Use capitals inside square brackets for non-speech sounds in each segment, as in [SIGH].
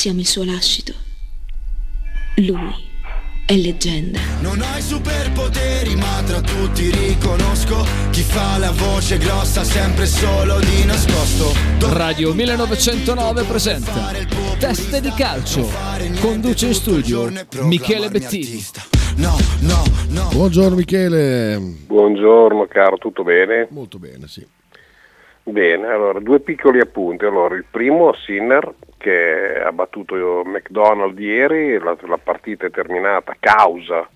siamo il suo lascito. Lui è leggenda. Non hai superpoteri, ma tra tutti riconosco chi fa la voce grossa sempre solo di nascosto. Radio 1909 presenta Teste di calcio. Conduce in studio Michele Bettini. No, no, no. Buongiorno Michele. Buongiorno caro, tutto bene? Molto bene, sì. Bene, allora due piccoli appunti. Allora, il primo, Sinner, che ha battuto McDonald ieri, la, la partita è terminata causa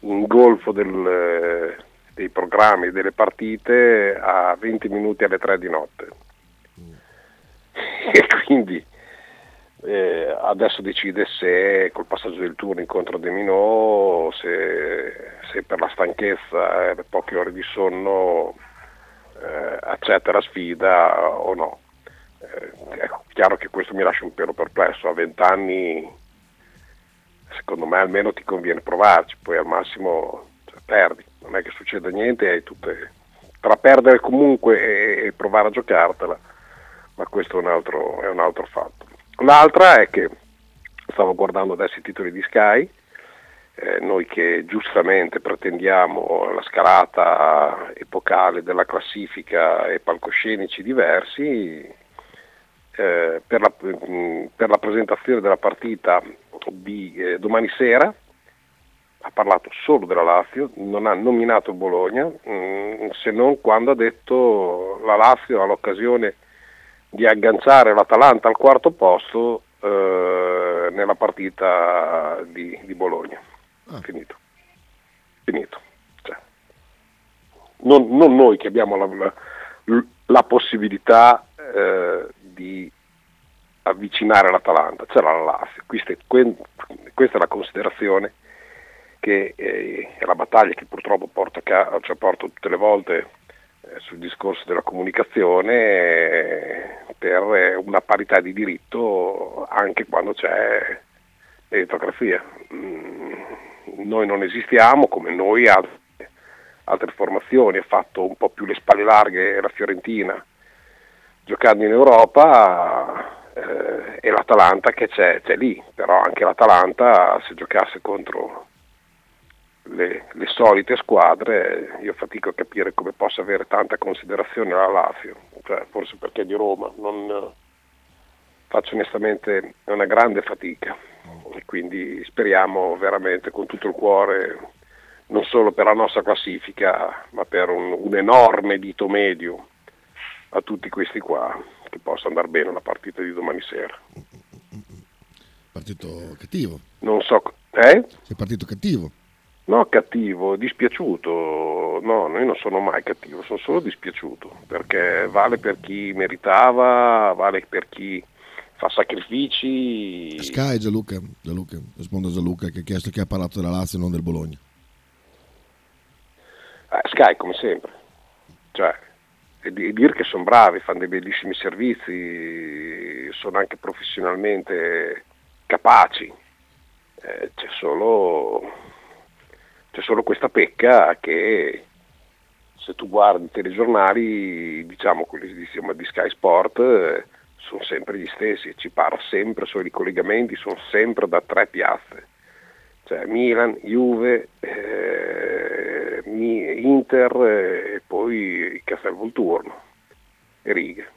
in golfo del, dei programmi delle partite a 20 minuti alle 3 di notte. [LAUGHS] E quindi eh, adesso decide se col passaggio del turno incontra De Minot, se, se per la stanchezza e le poche ore di sonno eh, accetta la sfida o no. Eh, è chiaro che questo mi lascia un pelo perplesso, a 20 anni secondo me almeno ti conviene provarci, poi al massimo cioè, perdi, non è che succeda niente, hai tutte... tra perdere comunque e, e provare a giocartela, ma questo è un altro, è un altro fatto. L'altra è che stavo guardando adesso i titoli di Sky, eh, noi che giustamente pretendiamo la scalata epocale della classifica e palcoscenici diversi, eh, per, la, mh, per, la, presentazione della partita di eh, domani sera ha parlato solo della Lazio, non ha nominato Bologna, mh, se non quando ha detto la Lazio ha l'occasione di agganciare l'Atalanta al quarto posto eh, nella partita di, di Bologna. Ah. Finito. Finito. Cioè, non, non, noi che abbiamo la, la, la possibilità eh, di avvicinare l'Atalanta, c'era la Lazio. Questa è, questa è la considerazione che eh, è la battaglia che purtroppo porto, cioè porto tutte le volte eh, sul discorso della comunicazione eh, per una parità di diritto anche quando c'è meritocrazia. Mm, noi non esistiamo come noi altre, altre formazioni, ha fatto un po' più le spalle larghe la Fiorentina giocando in Europa eh, e l'Atalanta che c'è, c'è, lì, però anche l'Atalanta se giocasse contro le, le, solite squadre io fatico a capire come possa avere tanta considerazione la Lazio, cioè, forse perché è di Roma, non, faccio onestamente una grande fatica. E quindi speriamo veramente con tutto il cuore non solo per la nostra classifica ma per un, un enorme dito medio a tutti questi qua che possa andare bene la partita di domani sera. Partito cattivo. Non so, eh? Sei partito cattivo. No, cattivo, dispiaciuto. No, io non sono mai cattivo, sono solo dispiaciuto, perché vale per chi meritava, vale per chi fa sacrifici. Sky Gianluca, Gianluca, rispondo a Gianluca che ha chiesto che ha parlato della Lazio e non del Bologna. Eh, Sky come sempre, cioè, e, dire che sono bravi, fanno dei bellissimi servizi, sono anche professionalmente capaci, eh, c'è, solo, c'è solo questa pecca che se tu guardi i telegiornali, diciamo quelli di, di Sky Sport, eh, sono sempre gli stessi, ci parla sempre, solo i collegamenti sono sempre da tre piazze, cioè Milan, Juve, eh, Inter eh, e poi Castel Volturno e righe.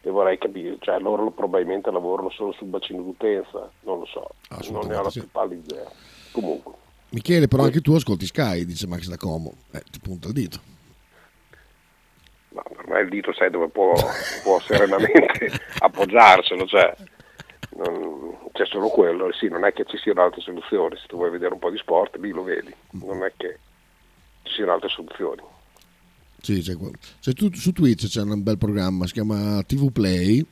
E vorrei capire, cioè loro probabilmente lavorano solo sul bacino d'utenza, non lo so, non ne ho la più pallida idea. Comunque. Michele, però anche tu ascolti Sky, dice Max da Como, eh, ti punta il dito ma me il dito sai dove può, può serenamente [LAUGHS] appoggiarselo, cioè, non, c'è solo quello, sì, non è che ci siano altre soluzioni, se tu vuoi vedere un po' di sport lì lo vedi, non è che ci siano altre soluzioni. Sì, c'è, c'è tu, su Twitch c'è un bel programma, si chiama TV Play,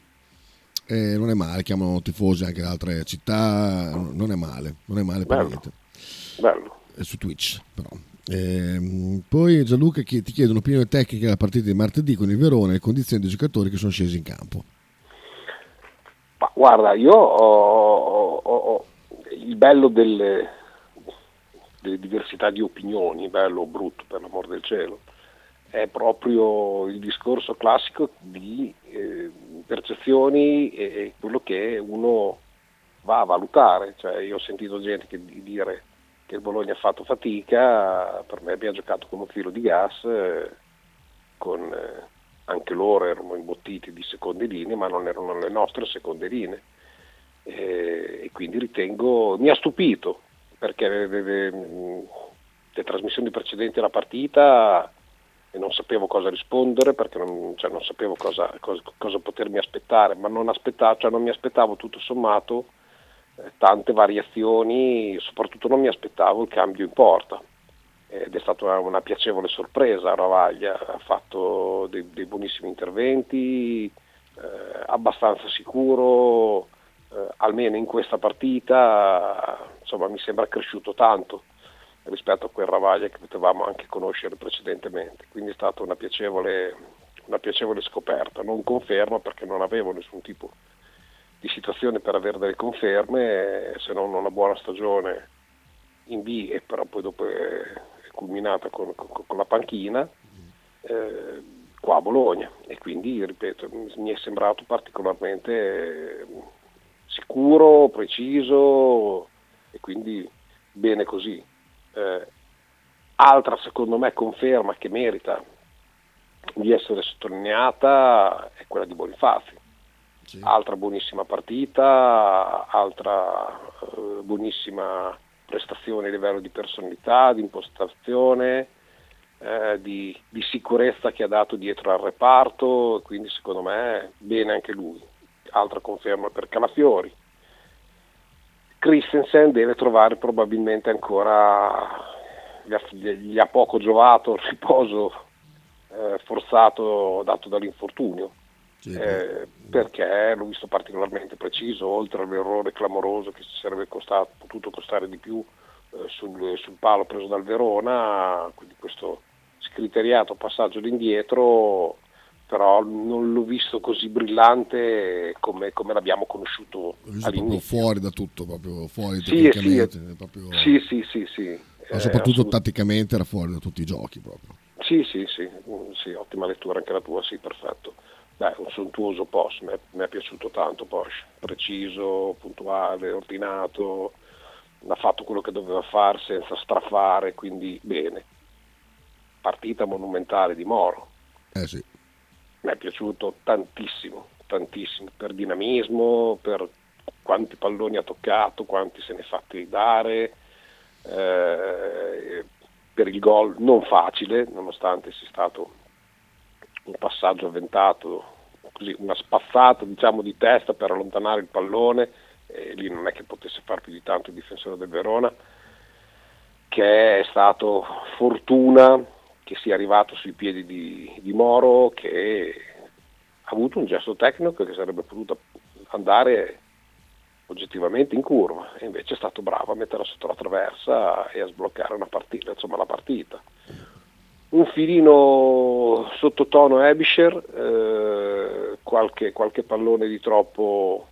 eh, non è male, chiamano tifosi anche da altre città, non è male, non è male per Bello. niente. Bello. È su Twitch però. Ehm, poi Gianluca ti chiede un'opinione tecnica della partita di martedì con il Verona e le condizioni dei giocatori che sono scesi in campo. Guarda, io ho, ho, ho il bello delle, delle, diversità di opinioni, bello o brutto per l'amor del cielo, è proprio il discorso classico di eh, percezioni e quello che uno va a valutare. Cioè, io ho sentito gente che, di dire che il Bologna ha fatto fatica, per me abbiamo giocato con un filo di gas, eh, con, eh, anche loro erano imbottiti di seconde linee, ma non erano le nostre seconde linee. E, e quindi ritengo, mi ha stupito, perché le, le, le, le trasmissioni precedenti alla partita non sapevo cosa rispondere perché non, cioè non sapevo cosa, cosa, cosa, potermi aspettare, ma non, cioè non mi aspettavo tutto sommato eh, tante variazioni, soprattutto non mi aspettavo il cambio in porta ed è stata una, una piacevole sorpresa, Ravaglia ha fatto dei, dei buonissimi interventi, eh, abbastanza sicuro, eh, almeno in questa partita, insomma mi sembra cresciuto tanto rispetto a quel Ravaglia che potevamo anche conoscere precedentemente. Quindi è stata una piacevole, una piacevole scoperta. Non confermo perché non avevo nessun tipo di situazione per avere delle conferme, se non una buona stagione in B e però poi dopo è culminata con, con, con la panchina eh, qua a Bologna e quindi ripeto mi è sembrato particolarmente sicuro, preciso e quindi bene così. Eh, altra secondo me conferma che merita di essere sottolineata è quella di Bonifazio. Sì. Altra buonissima partita, altra eh, buonissima prestazione a livello di personalità, di impostazione, eh, di, di, sicurezza che ha dato dietro al reparto, quindi secondo me bene anche lui. Altra conferma per Calafiori Christensen deve trovare probabilmente ancora, gli ha, gli ha poco giovato il [LAUGHS] riposo eh, forzato dato dall'infortunio, eh, perché l'ho visto particolarmente preciso, oltre all'errore clamoroso che sarebbe costato, potuto costare di più eh, sul, sul, palo preso dal Verona, quindi questo scriteriato passaggio d'indietro però non l'ho visto così brillante come, come l'abbiamo conosciuto l'ho visto proprio fuori da tutto, proprio fuori sì, tecnicamente. Sì, proprio... sì, sì, sì, sì. Ma soprattutto eh, tatticamente era fuori da tutti i giochi proprio. Sì, sì, sì, sì, ottima lettura anche la tua, sì, perfetto. Beh, un sontuoso post, mi è, mi è piaciuto tanto Porsche, preciso, puntuale, ordinato, ha fatto quello che doveva fare senza strafare, quindi bene. Partita monumentale di Moro. Eh sì mi è piaciuto tantissimo, tantissimo, per dinamismo, per quanti palloni ha toccato, quanti se ne è fatti dare, eh, per il gol non facile, nonostante sia stato un passaggio avventato, così, una spazzata diciamo, di testa per allontanare il pallone, e lì non è che potesse far più di tanto il difensore del Verona, che è stato fortuna che sia arrivato sui piedi di, di Moro che ha avuto un gesto tecnico che sarebbe potuto andare oggettivamente in curva e invece è stato bravo a metterla sotto la traversa e a sbloccare partita, insomma la partita. Un filino sottotono Ebisher, eh, qualche, qualche, pallone di troppo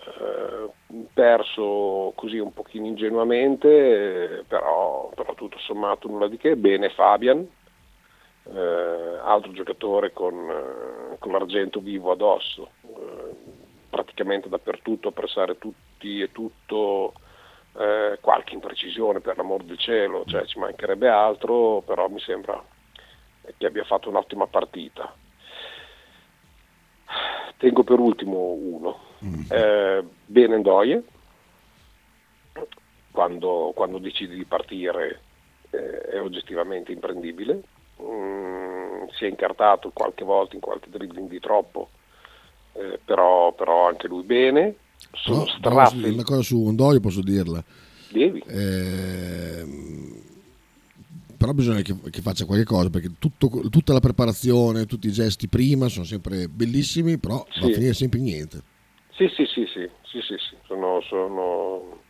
eh, perso così un pochino ingenuamente, però, però, tutto sommato nulla di che, bene Fabian, eh, altro giocatore con, eh, con, l'argento vivo addosso, eh, praticamente dappertutto a pressare tutti e tutto, eh, qualche imprecisione per l'amor del cielo, cioè ci mancherebbe altro, però mi sembra che abbia fatto un'ottima partita. Tengo per ultimo uno, mm. eh, Benendoie, quando, quando decide di partire eh, è oggettivamente imprendibile, mm, si è incartato qualche volta in qualche dribbling di troppo, eh, però, però, anche lui bene. Sono no. Una cosa su Ondoio posso dirla. Devi. Eh, però bisogna che, che, faccia qualche cosa perché tutto, tutta la preparazione, tutti i gesti prima sono sempre bellissimi, però sì. va a finire sempre niente. Sì, sì, sì, sì, sì, sì, sì. Sono, sono,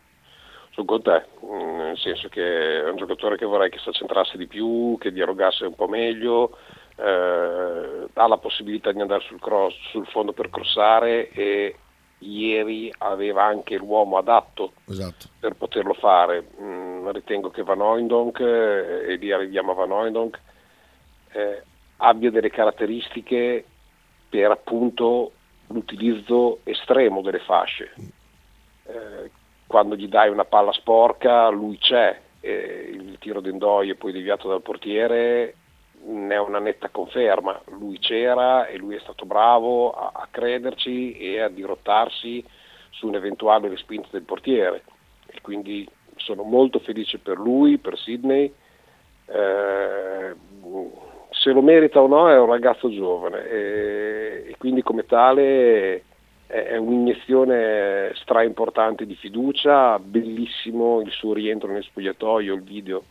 sono, con te, mm, nel senso che è un giocatore che vorrei che si accentrasse di più, che dialogasse un po' meglio, eh, ha la possibilità di andare sul, cross, sul fondo per crossare e ieri aveva anche l'uomo adatto esatto. per poterlo fare. Mm, ritengo che Van Oindonk, eh, e lì arriviamo a Van Oindonk, eh, abbia delle caratteristiche per appunto l'utilizzo estremo delle fasce. Eh, quando gli dai una palla sporca lui c'è, eh, il tiro d'Endoi e poi deviato dal portiere ne è una netta conferma, lui c'era e lui è stato bravo a, a crederci e a dirottarsi su un'eventuale respinta del portiere. E quindi sono molto felice per lui, per Sidney. Eh, se lo merita o no è un ragazzo giovane. E, e quindi come tale è un'iniezione stra importante di fiducia, bellissimo il suo rientro nel spogliatoio, il video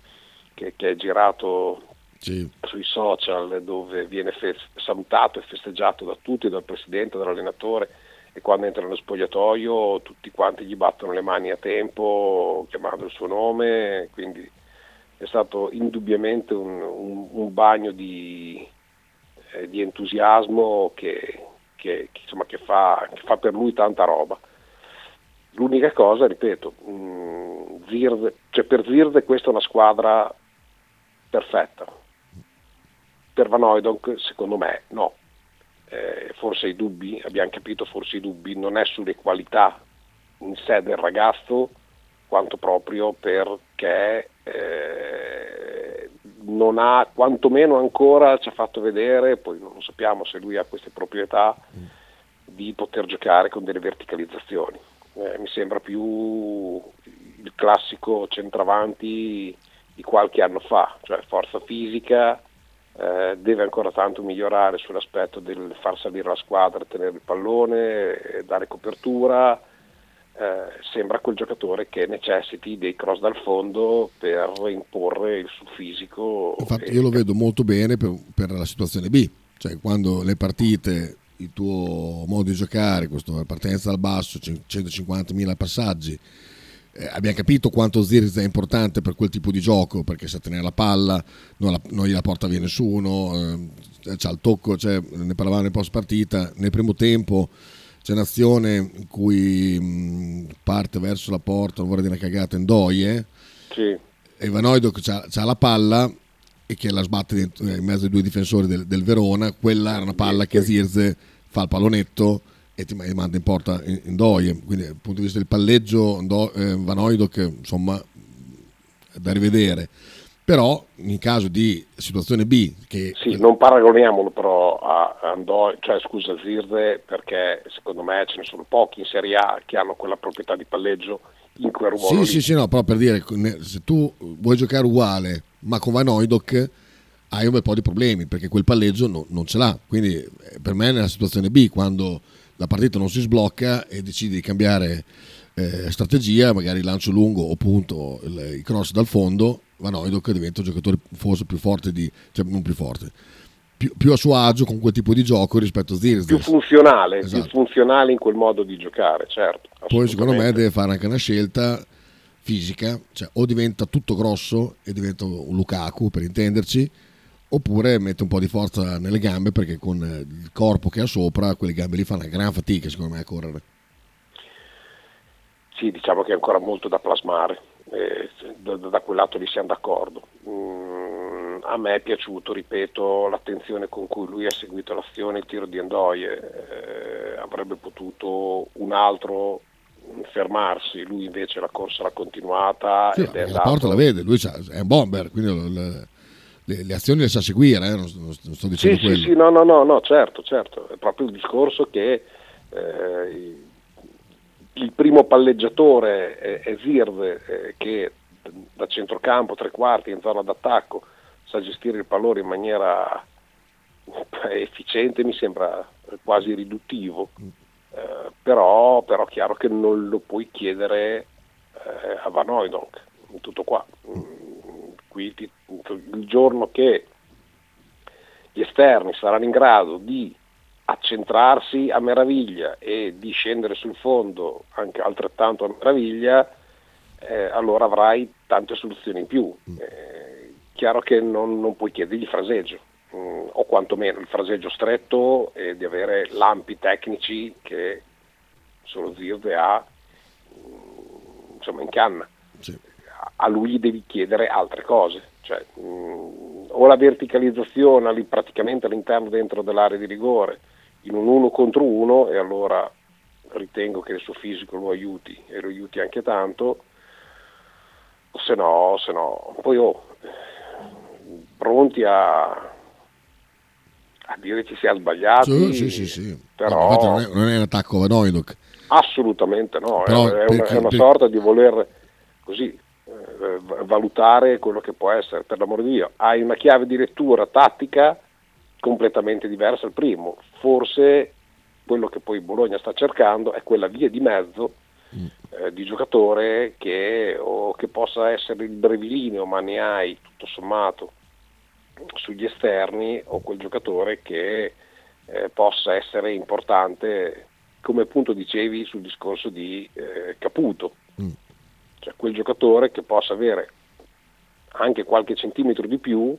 che, che è girato sì. sui social dove viene fe- salutato e festeggiato da tutti, dal presidente, dall'allenatore e quando entra nello spogliatoio tutti quanti gli battono le mani a tempo chiamando il suo nome, quindi è stato indubbiamente un, un, un bagno di, eh, di entusiasmo che, che, che, insomma, che, fa, che, fa, per lui tanta roba. L'unica cosa, ripeto, mh, mm, Zirde, cioè per Zirde questa è una squadra perfetta. Per Van Oydonk secondo me no. Eh, forse i dubbi, abbiamo capito forse i dubbi, non è sulle qualità in sé del ragazzo, quanto proprio perché eh, non ha, quantomeno ancora ci ha fatto vedere, poi non sappiamo se lui ha queste proprietà, di poter giocare con delle verticalizzazioni. Eh, mi sembra più il classico centravanti di qualche anno fa, cioè forza fisica, eh, deve ancora tanto migliorare sull'aspetto del far salire la squadra, tenere il pallone, dare copertura, eh, sembra quel giocatore che necessiti dei cross dal fondo per imporre il suo fisico. Infatti io lo vedo molto bene per, per, la situazione B, cioè quando le partite, il tuo modo di giocare, questa partenza dal basso, 150.000 passaggi, eh, abbiamo capito quanto Zirz è importante per quel tipo di gioco perché sa tenere la palla, non, la, non gliela porta via nessuno, eh, c'ha il tocco, cioè, ne parlavamo nel post partita, nel primo tempo c'è un'azione in cui mh, parte verso la porta, non vorrei dire una cagata, in Doie, sì. e Vanoido ha la palla e che la sbatte dentro, in mezzo ai due difensori del, del Verona, quella era una palla che Zirze fa il pallonetto e ti manda in porta in, in Doie, quindi dal punto di vista del palleggio Do, eh, Vanoido che insomma è da rivedere. Però in caso di situazione B che... Sì, non paragoniamolo però a Andò, cioè scusa Zirde perché secondo me ce ne sono pochi in Serie A che hanno quella proprietà di palleggio in quel ruolo Sì, lì. sì, sì, no, però per dire se tu vuoi giocare uguale ma con Van Oidoc hai un bel po' di problemi perché quel palleggio no, non ce l'ha, quindi eh, per me è nella situazione B quando la partita non si sblocca e decidi di cambiare eh, strategia, magari lancio lungo o punto il, il cross dal fondo Van Oydok diventa un giocatore forse più forte di, cioè non più forte più, più, a suo agio con quel tipo di gioco rispetto a Zirz più funzionale, esatto. più funzionale in quel modo di giocare certo poi secondo me deve fare anche una scelta fisica cioè o diventa tutto grosso e diventa un Lukaku per intenderci oppure mette un po' di forza nelle gambe perché con il corpo che ha sopra quelle gambe lì fanno una gran fatica secondo me a correre sì diciamo che è ancora molto da plasmare eh, da, da, quel lato lì siamo d'accordo. Mm, a me è piaciuto, ripeto, l'attenzione con cui lui ha seguito l'azione, il tiro di Andoie, eh, avrebbe potuto un altro fermarsi, lui invece la corsa l'ha continuata. Sì, ed è la porta la vede, lui è un bomber, quindi le, le, le azioni le sa seguire, eh? non, non, sto dicendo sì, quello. Sì, sì, no, no, no, no, certo, certo, è proprio il discorso che... Eh, il primo palleggiatore è, è Zirve eh, che da centrocampo, tre quarti, in zona d'attacco, sa gestire il pallone in maniera efficiente, mi sembra quasi riduttivo, eh, però, però chiaro che non lo puoi chiedere eh, a Van Oydonk, tutto qua. Mm, qui il giorno che gli esterni saranno in grado di accentrarsi a meraviglia e di scendere sul fondo anche altrettanto a meraviglia, eh, allora avrai tante soluzioni in più. Mm. Eh, chiaro che non, non, puoi chiedergli fraseggio, mh, mm, o quantomeno il fraseggio stretto e di avere lampi tecnici che solo Zirde ha mh, mm, insomma, in canna. Sì. A lui devi chiedere altre cose, cioè, mh, o la verticalizzazione praticamente all'interno dentro dell'area di rigore, in un uno contro uno e allora ritengo che il suo fisico lo aiuti e lo aiuti anche tanto, se no, se no, poi oh, pronti a, a dire che si è sbagliati, Sì, sì, sì, sì. però Infatti non, è, non è un attacco a Vanoidok. assolutamente no, Però è, una, perché- è una sorta di voler così eh, valutare quello che può essere, per l'amor di Dio, hai una chiave di lettura tattica completamente diversa al primo, forse quello che poi Bologna sta cercando è quella via di mezzo eh, di giocatore che, o che possa essere il brevilineo, ma ne hai tutto sommato sugli esterni, o quel giocatore che eh, possa essere importante, come appunto dicevi sul discorso di eh, Caputo, cioè quel giocatore che possa avere anche qualche centimetro di più,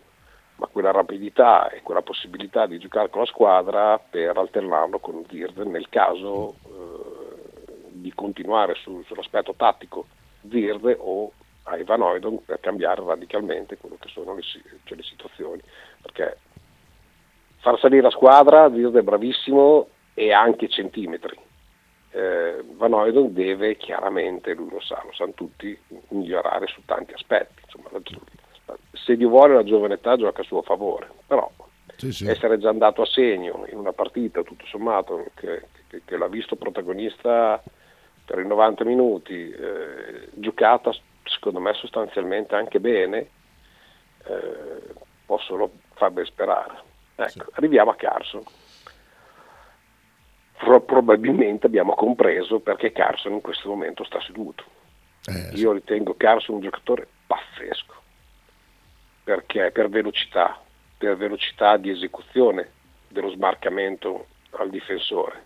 ma quella rapidità e quella possibilità di giocare con la squadra per alternarlo con Zirde nel caso eh, di continuare su- sull'aspetto tattico Zirde o a Ivan Oidon per cambiare radicalmente quello che sono le, cioè le situazioni. Perché far salire la squadra, Zirde è bravissimo e ha anche centimetri. Eh, Van Oydon deve chiaramente, lui lo sa, lo sanno tutti, migliorare su tanti aspetti. Insomma, la se Dio vuole la giovane età gioca a suo favore, però Sì, sì. essere già andato a segno in una partita tutto sommato che, che- che l'ha visto protagonista per i 90 minuti, eh, giocata secondo me sostanzialmente anche bene, eh, può solo far ben sperare. Ecco, arriviamo a Carson. Pro- probabilmente abbiamo compreso perché Carson in questo momento sta seduto. Eh, Io ritengo Carson un giocatore pazzesco, perché per velocità, per velocità di esecuzione dello smarcamento al difensore,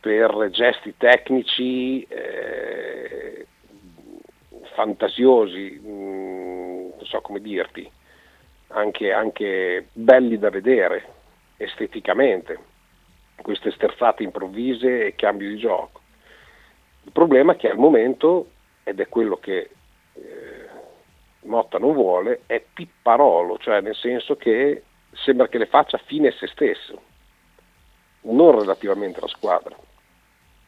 per gesti tecnici eh, fantasiosi, mh, non so come dirti, anche, anche belli da vedere esteticamente, queste sterzate improvvise e cambio di gioco. Il problema è che al momento, ed è quello che eh, Motta non vuole, è pipparolo, cioè nel senso che sembra che le faccia fine a se stesso, non relativamente alla squadra.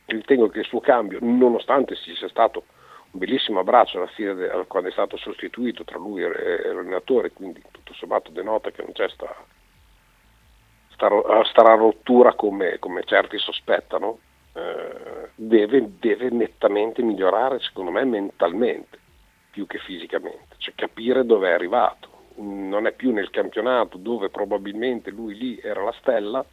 Ritengo che il suo cambio, nonostante ci sia stato un bellissimo abbraccio alla fine de- quando è stato sostituito tra lui e l'allenatore, quindi tutto sommato denota che non c'è sta, sta, ro- sta rottura come, come certi sospettano, eh, deve, deve nettamente migliorare secondo me mentalmente più che fisicamente, cioè capire dove è arrivato. Non è più nel campionato dove probabilmente lui lì era la stella,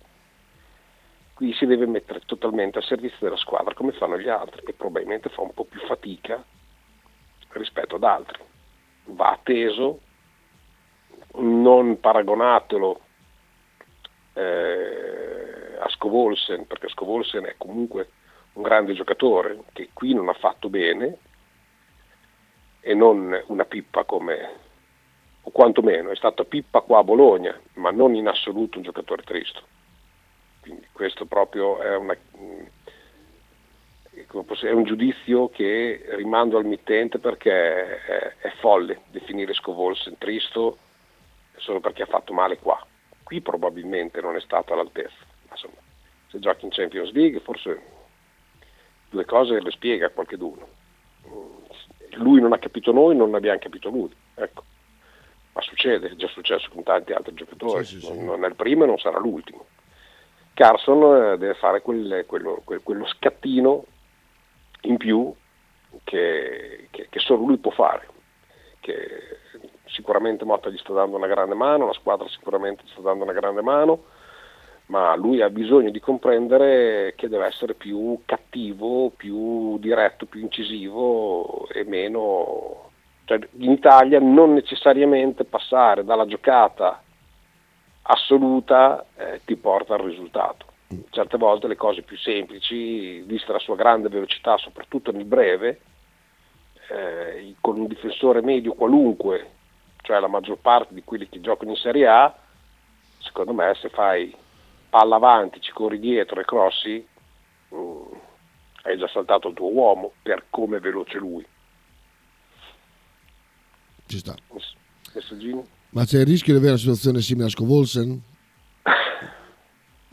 qui si deve mettere totalmente al servizio della squadra come fanno gli altri e probabilmente fa un po' più fatica rispetto ad altri. Va atteso, non paragonatelo eh, a Scovolsen, perché Scovolsen è comunque un grande giocatore che qui non ha fatto bene e non una pippa come, o quantomeno è stata pippa qua a Bologna, ma non in assoluto un giocatore tristo. Quindi questo proprio è, una, posso- è un giudizio che rimando al mittente perché è, è folle definire Scovolsen tristo solo perché ha fatto male qua. Qui probabilmente non è stato all'altezza. Ma Insomma, se giochi in Champions League forse due cose le spiega qualcheduno. Lui non ha capito noi, non abbiamo capito lui. Ecco. Ma succede, è già successo con tanti altri giocatori, Sì, sì, sì. Non, non è il primo e non sarà l'ultimo. Carson eh, deve fare quel- quello, quel- quello scattino in più che, che- che solo lui può fare. Che sicuramente Motta gli sta dando una grande mano, la squadra sicuramente gli sta dando una grande mano, ma lui ha bisogno di comprendere che deve essere più cattivo, più diretto, più incisivo e meno... Cioè, in Italia non necessariamente passare dalla giocata assoluta eh, ti porta al risultato. Certe volte le cose più semplici, vista la sua grande velocità, soprattutto nel breve, eh, con un difensore medio qualunque, cioè la maggior parte di quelli che giocano in Serie A, secondo me se fai palla avanti, ci corri dietro e crossi, mm, hai già saltato il tuo uomo per come è veloce lui. Ci sta. Ma c'è il rischio di avere una situazione simile a Scovolsen? [LAUGHS]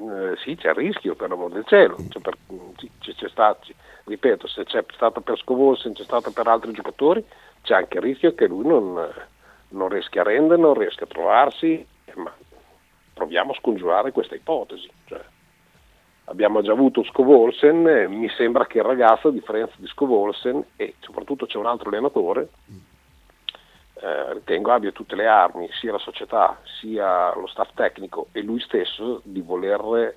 Eh, sì, c'è il rischio, per l'amor del cielo. C'è, per, sì, c'è stato, ripeto, se c'è stato per Scovolsen, c'è stato per altri giocatori, c'è anche il rischio che lui non, non riesca a rendere, non riesca a trovarsi, ma proviamo a scongiurare questa ipotesi. Cioè, abbiamo già avuto Scovolsen, mi sembra che il ragazzo, a differenza di Scovolsen, e soprattutto c'è un altro allenatore, eh, ritengo abbia tutte le armi, sia la società, sia lo staff tecnico e lui stesso, di voler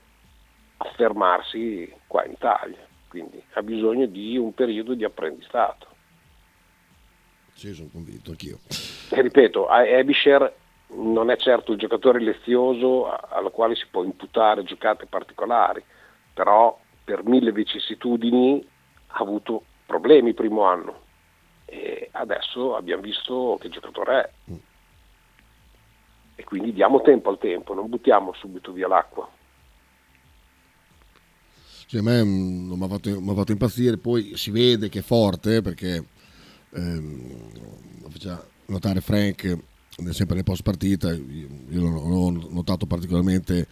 affermarsi qua in Italia. Quindi ha bisogno di un periodo di apprendistato. Sì, sono convinto anch'io. E ripeto, Ebisher non è certo il giocatore lezioso al quale si può imputare giocate particolari, però per mille vicissitudini ha avuto problemi il primo anno e adesso abbiamo visto che giocatore è. Mm. E quindi diamo tempo al tempo, non buttiamo subito via l'acqua. Cioè, a me mm, non mi ha fatto, fatto, impazzire, poi si vede che è forte perché ehm, lo faceva notare Frank sempre nel post partita, io, io non ho notato particolarmente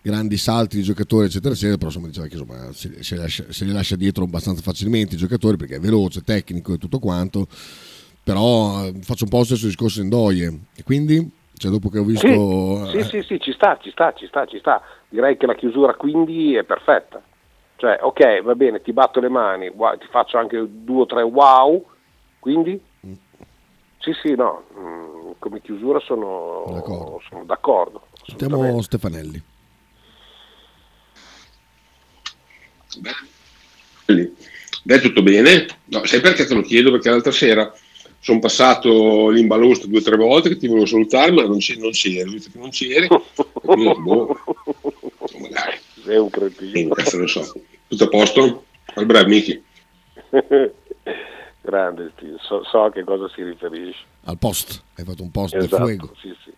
grandi salti di giocatori eccetera eccetera però insomma diceva che insomma, se, se, lascia, se, li lascia dietro abbastanza facilmente i giocatori perché è veloce, tecnico e tutto quanto però eh, faccio un po' lo stesso discorso in Doie. E quindi cioè, dopo che ho visto sì, eh, sì, sì, sì, ci sta, ci sta, ci sta, ci sta. Direi che la chiusura quindi è perfetta. Cioè ok va bene ti batto le mani ti faccio anche due o tre wow quindi mm. sì sì no mm, come chiusura sono d'accordo, sono d'accordo Sentiamo Stefanelli Belli. Beh, tutto bene? No, sai perché te lo chiedo? Perché l'altra sera sono passato lì in balustro due o tre volte che ti volevo salutare, ma non, c'eri, non c'eri, visto che non c'eri. Quindi, [LAUGHS] boh, magari. Sei un cretino. Questo lo so. Tutto a posto? Al breve, Miki. [LAUGHS] Grande, so, so, a che cosa si riferisce. Al post, hai fatto un post esatto, di fuego. Sì, sì.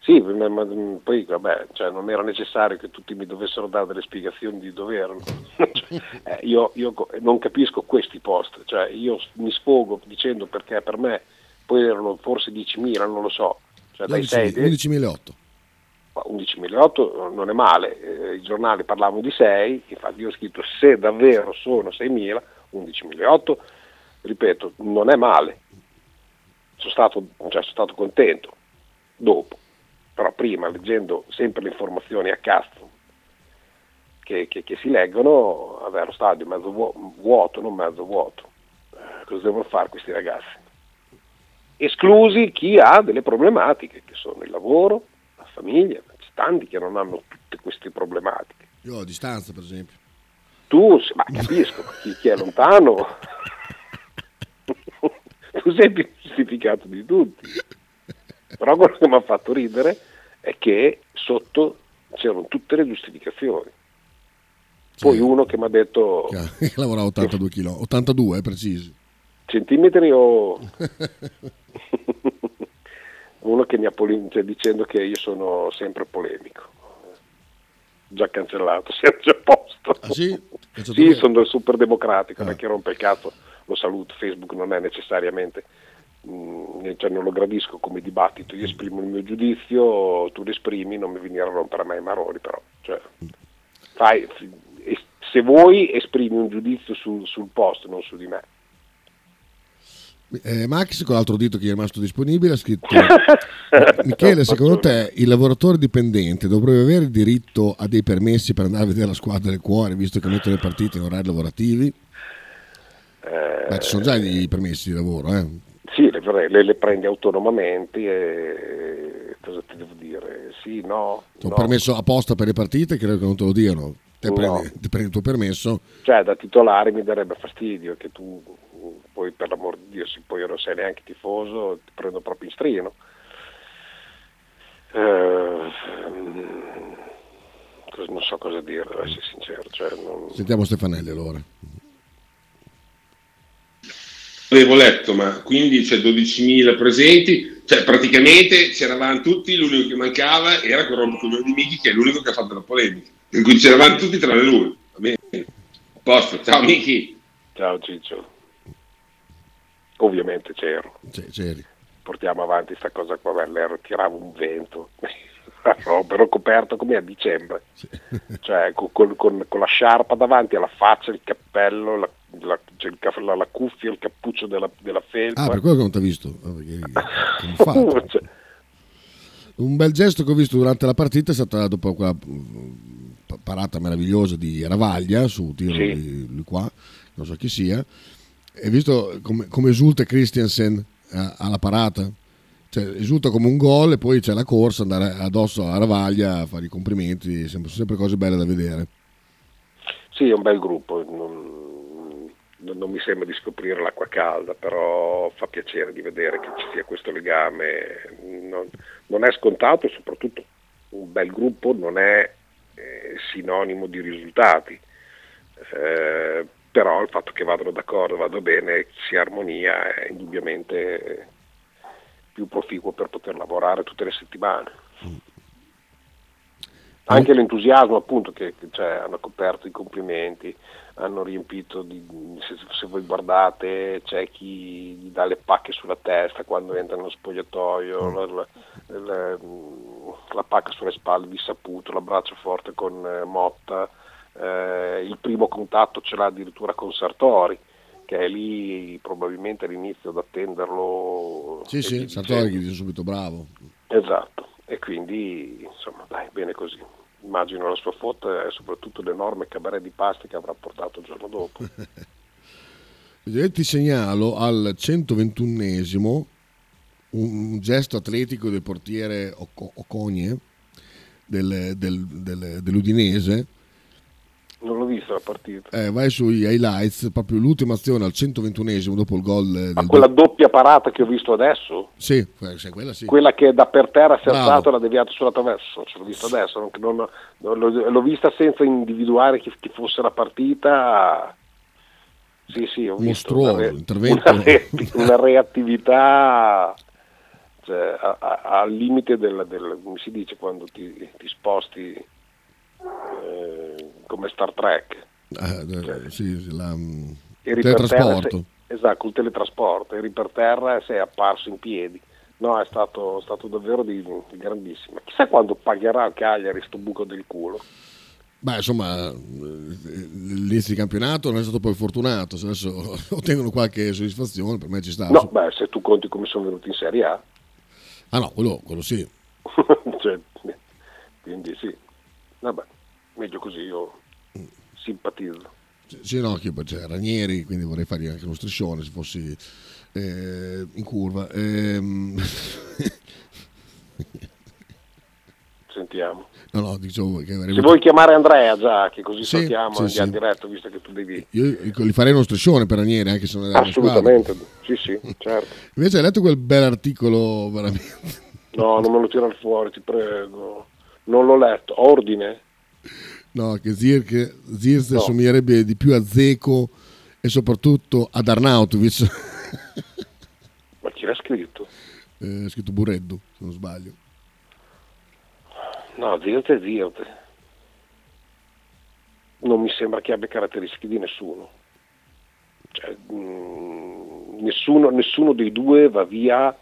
Sì, ma, poi vabbè, cioè, non era necessario che tutti mi dovessero dare delle spiegazioni di dove erano. [LAUGHS] cioè, eh, io, io, non capisco questi post, cioè, io mi sfogo dicendo perché per me poi erano forse 10.000, non lo so. Cioè, 11.000 11.008 non è male, eh, i giornali parlavano di 6, infatti io ho scritto se davvero sono 6.000, 11.008, ripeto, non è male, sono stato, cioè, sono stato contento dopo però prima leggendo sempre le informazioni a cazzo che, che, che si leggono, avere lo stadio mezzo vuoto, non mezzo vuoto. Eh, cosa devono fare questi ragazzi? Esclusi chi ha delle problematiche, che sono il lavoro, la famiglia, ci tanti che non hanno tutte queste problematiche. Io ho a distanza, per esempio. Tu, ma capisco, chi, chi è lontano, [LAUGHS] tu sei più giustificato di tutti. Però quello che mi ha fatto ridere è che sotto c'erano tutte le giustificazioni. Poi sì. uno che mi ha detto... Che lavorava 82 kg, 82 precisi. Centimetri o... [LAUGHS] uno che mi ha polemico, cioè dicendo che io sono sempre polemico. Già cancellato, [LAUGHS] siamo già a posto. Ah, sì? sì, sono super democratico, ah. perché rompe il cazzo, lo saluto, Facebook non è necessariamente Mm, cioè non lo gradisco come dibattito, io esprimo il mio giudizio, tu lo esprimi, non mi venire a rompere me i maroni però. Cioè, fai, se vuoi esprimi un giudizio sul, sul post, non su di me. Eh, Max con l'altro dito che è rimasto disponibile ha scritto [LAUGHS] Michele secondo te il lavoratore dipendente dovrebbe avere diritto a dei permessi per andare a vedere la squadra del cuore visto che mettono le partite in orari lavorativi Beh, ci sono già i permessi di lavoro eh. Sì, le, le, le prendi autonomamente e cosa ti devo dire? Sì, no. Ho no. permesso apposta per le partite, credo che non te lo diano. Te no. prendi, ti prendi il tuo permesso. Cioè, da titolare mi darebbe fastidio che tu poi per l'amor di Dio, se poi non sei neanche tifoso, ti prendo proprio in strino. Uh, non so cosa dire, essere sincero. Cioè, non... Sentiamo Stefanelli allora avevo letto, ma quindi c'è 12.000 presenti, cioè praticamente c'eravamo tutti, l'unico che mancava era quel rompocoglione di Miki che è l'unico che ha fatto la polemica, in cui c'eravamo tutti tranne lui. Va bene, a posto, ciao Miki. Ciao Ciccio. Ovviamente c'ero. C- c'eri. Portiamo avanti questa cosa qua, l'ero, tiravo un vento. [LAUGHS] no, però coperto come a dicembre, [LAUGHS] cioè con, con- con- con la sciarpa davanti alla faccia, il cappello, la, la- cioè il la- la cuffia, il cappuccio della, della felpa. Ah, per quello che non ti ha visto. Ah, perché-. [LAUGHS] Cioè, Un bel gesto che ho visto durante la partita è stata dopo quella mm, pa- parata meravigliosa di Ravaglia su tiro Sì. di lui qua, non so chi sia. Hai visto come, come esulta Christiansen eh, alla parata? Cioè, esulta come un gol e poi c'è la corsa, andare addosso a Ravaglia a fare i complimenti, sempre, sempre cose belle da vedere. Sì, è un bel gruppo, non, non- mi sembra di scoprire l'acqua calda, però fa piacere di vedere che ci sia questo legame. Non, non è scontato soprattutto un bel gruppo non è eh, sinonimo di risultati. Eh, però il fatto che vadano d'accordo, vada bene, sia armonia è indubbiamente più proficuo per poter lavorare tutte le settimane. Anche l'entusiasmo appunto che, che, cioè, hanno coperto i complimenti, hanno riempito, di, se, se voi guardate c'è chi gli dà le pacche sulla testa quando entra nello spogliatoio, la, la- la- la pacca sulle spalle di Saputo, l'abbraccio forte con eh, Motta, eh, il primo contatto ce l'ha addirittura con Sartori che è lì probabilmente all'inizio ad attenderlo. Sì, sì, Sartori che dice subito bravo. Esatto, e quindi insomma dai, bene così. Immagino la sua foto e soprattutto l'enorme cabaret di pasta che avrà portato il giorno dopo. [LAUGHS] Ti segnalo al 121esimo un, gesto atletico del portiere Oco- Ocogne del- del- del- dell'Udinese. Non l'ho vista la partita. Eh, vai sui highlights, proprio l'ultima azione al 121esimo dopo il gol Ma quella doppia parata che ho visto adesso, Sì, que- sì, quella sì. quella che da per terra si è alzato e l'ha deviato sulla traverso, ce l'ho vista adesso, non- non- non- l'ho, l'ho vista senza individuare chi, chi fosse la partita. Sì, sì, ho visto Mostruoso, una, re- intervento. una re- una reattività cioè, a- a- al limite del, del- come si dice quando ti, ti sposti eh, come Star Trek. Eh, eh, sì, la, mm, Eri teletrasporto. sei- esatto, il teletrasporto, eri per terra e sei apparso in piedi. No, è stato, stato davvero di, di grandissimo. Chissà quando pagherà il Cagliari sto buco del culo. Beh, insomma, l'inizio di campionato non è stato poi fortunato. Se adesso [LAUGHS] ottengono qualche soddisfazione, per me ci sta. No, beh, se tu conti come sono venuti in Serie A, Ah no, quello, quello sì. [LAUGHS] cioè, quindi sì, vabbè, meglio così io simpatizzo. Sì, no, che c'è Ranieri, quindi vorrei fargli anche uno striscione se fossi eh, in curva. Ehm, [LAUGHS] Sentiamo. no, no, dicevo che avrei Se vuoi chiamare Andrea già, che così Sì, saltiamo sì, sì. diretto, visto che tu devi... Io gli farei uno striscione per Ranieri, anche se non è. Assolutamente, sì sì, certo. Invece hai letto quel bel articolo veramente... No, non me lo tirare fuori, ti prego. Non l'ho letto. Ordine? No, che Zirk, Zirz No. somiglierebbe di più a Zeco e soprattutto ad Arnautovic. [LAUGHS] Ma chi l'ha scritto? Eh, scritto Bureddu, se non sbaglio. No, Zirte è Zirte. Non mi sembra che abbia caratteristiche di nessuno. Cioè, mm, nessuno, nessuno dei due va via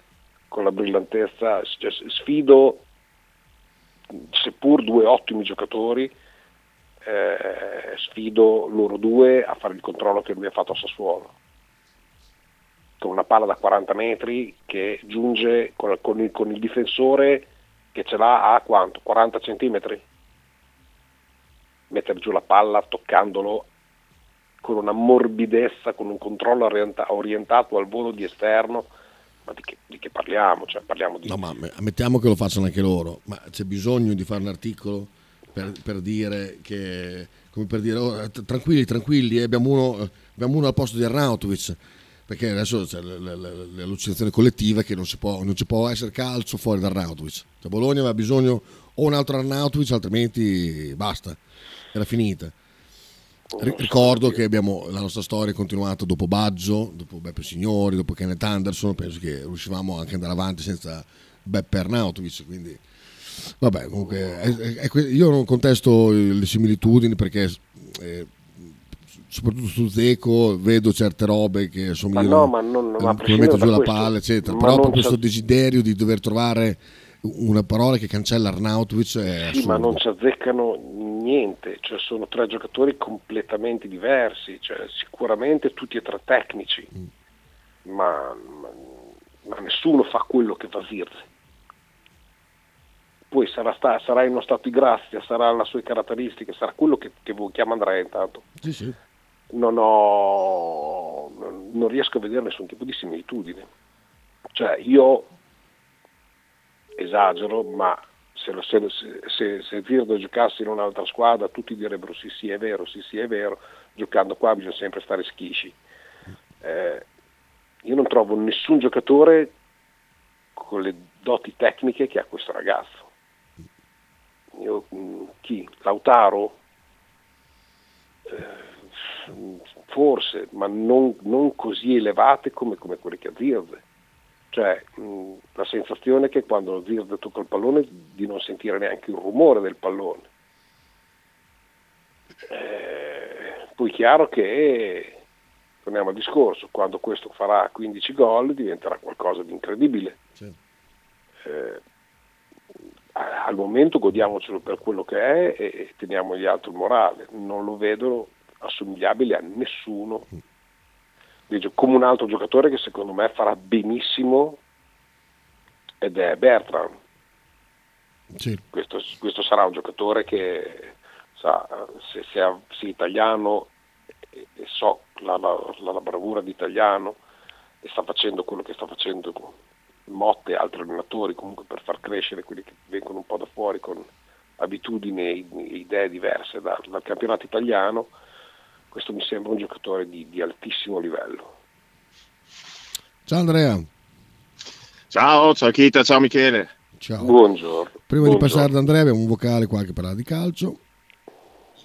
con la brillantezza. Cioè, sfido, seppur due ottimi giocatori, eh, sfido loro due a fare il controllo che lui ha fatto a Sassuolo. Con una palla da 40 metri che giunge con, con il, con il difensore che ce l'ha a quanto? 40 centimetri? Mettere giù la palla toccandolo con una morbidezza, con un controllo orienta- orientato al volo di esterno, ma di che, di che parliamo? Cioè, parliamo di... No, ma me- ammettiamo che lo facciano anche loro, ma c'è bisogno di fare un articolo per, per dire che, come per dire, oh, tranquilli, tranquilli, eh, abbiamo, uno, abbiamo uno al posto di Arnautovic, perché adesso c'è l'allucinazione collettiva che non, si può, non ci può essere calcio fuori da Arnautovic. Cioè, Bologna aveva bisogno o un altro Arnautovic, altrimenti basta, era finita. Ri- Ricordo che abbiamo la nostra storia è continuata dopo Baggio, dopo Beppe Signori, dopo Kenneth Anderson. Penso che riuscivamo anche ad andare avanti senza Beppe Arnautovic. Quindi, vabbè, comunque, è- è- io non contesto le similitudini perché, eh, soprattutto su Zeco, vedo certe robe che sono Ma no, ma non- ma a come prescindere mette da giù la palla, eccetera. ma Però non proprio questo desiderio di dover trovare una parola che cancella Arnautovic è Sì, ma non ci azzeccano niente, cioè sono tre giocatori completamente diversi, cioè sicuramente tutti e tre tecnici, ma, ma- ma nessuno fa quello che fa Zirze. Poi sarà, sta- sarà in uno stato di grazia, sarà le sue caratteristiche, sarà quello che, che chiama Andrea intanto. Sì, sì. Non, ho, non riesco a vedere nessun tipo di similitudine. Cioè io esagero, ma se, lo- se, se, se Zirdo giocasse in un'altra squadra tutti direbbero sì sì è vero, sì sì è vero, giocando qua bisogna sempre stare schisci. Eh, io non trovo nessun giocatore con le doti tecniche che ha questo ragazzo. Io, mh, chi? Lautaro? Eh, forse, ma non, non così elevate come, come quelle che ha Zirze. Cioè, mh, la sensazione che quando Zirze tocca il pallone di non sentire neanche il rumore del pallone. Eh, poi chiaro che, torniamo al discorso, quando questo farà 15 gol diventerà qualcosa di incredibile. Sì. Eh, al momento godiamocelo per quello che è e, e teniamogli alto il morale. Non lo vedo assomigliabile a nessuno. Dice, come un altro giocatore che secondo me farà benissimo ed è Bertrand. Sì. Questo, questo sarà un giocatore che sa, se, se è, italiano e, e so la, la- la- bravura di italiano e sta facendo quello che sta facendo Motte e altri allenatori comunque per far crescere quelli che vengono un po' da fuori con abitudini e idee diverse dal, dal campionato italiano, questo mi sembra un giocatore di, di altissimo livello. Ciao Andrea. Ciao, ciao Kita, ciao Michele. Ciao. Buongiorno. Prima di Buongiorno. passare da Andrea abbiamo un vocale qua che parla di calcio.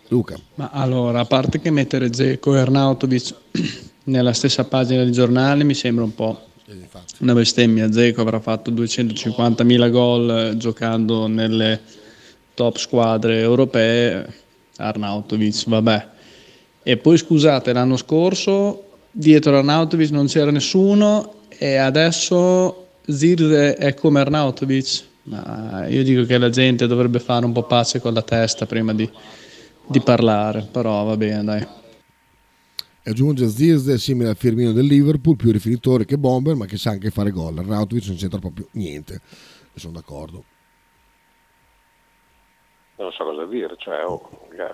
Luca. Ma allora, a parte che mettere Zeko e Arnautovic [CLEARS THROAT] nella stessa pagina del giornale mi sembra un po' una bestemmia. Zeko avrà fatto 250.000 gol eh, giocando nelle top squadre europee, Arnautovic, vabbè. E poi scusate, l'anno scorso dietro Arnautovic non c'era nessuno e adesso Zirze è come Arnautovic. Ma io dico che la gente dovrebbe fare un po' pace con la testa prima di, di parlare, però va bene, dai. E aggiunge Zirze è simile al Firmino del Liverpool, più rifinitore che bomber, ma che sa anche fare gol. Arnautovic non c'entra proprio niente. E sono d'accordo. non so cosa dire, cioè, oh, cioè,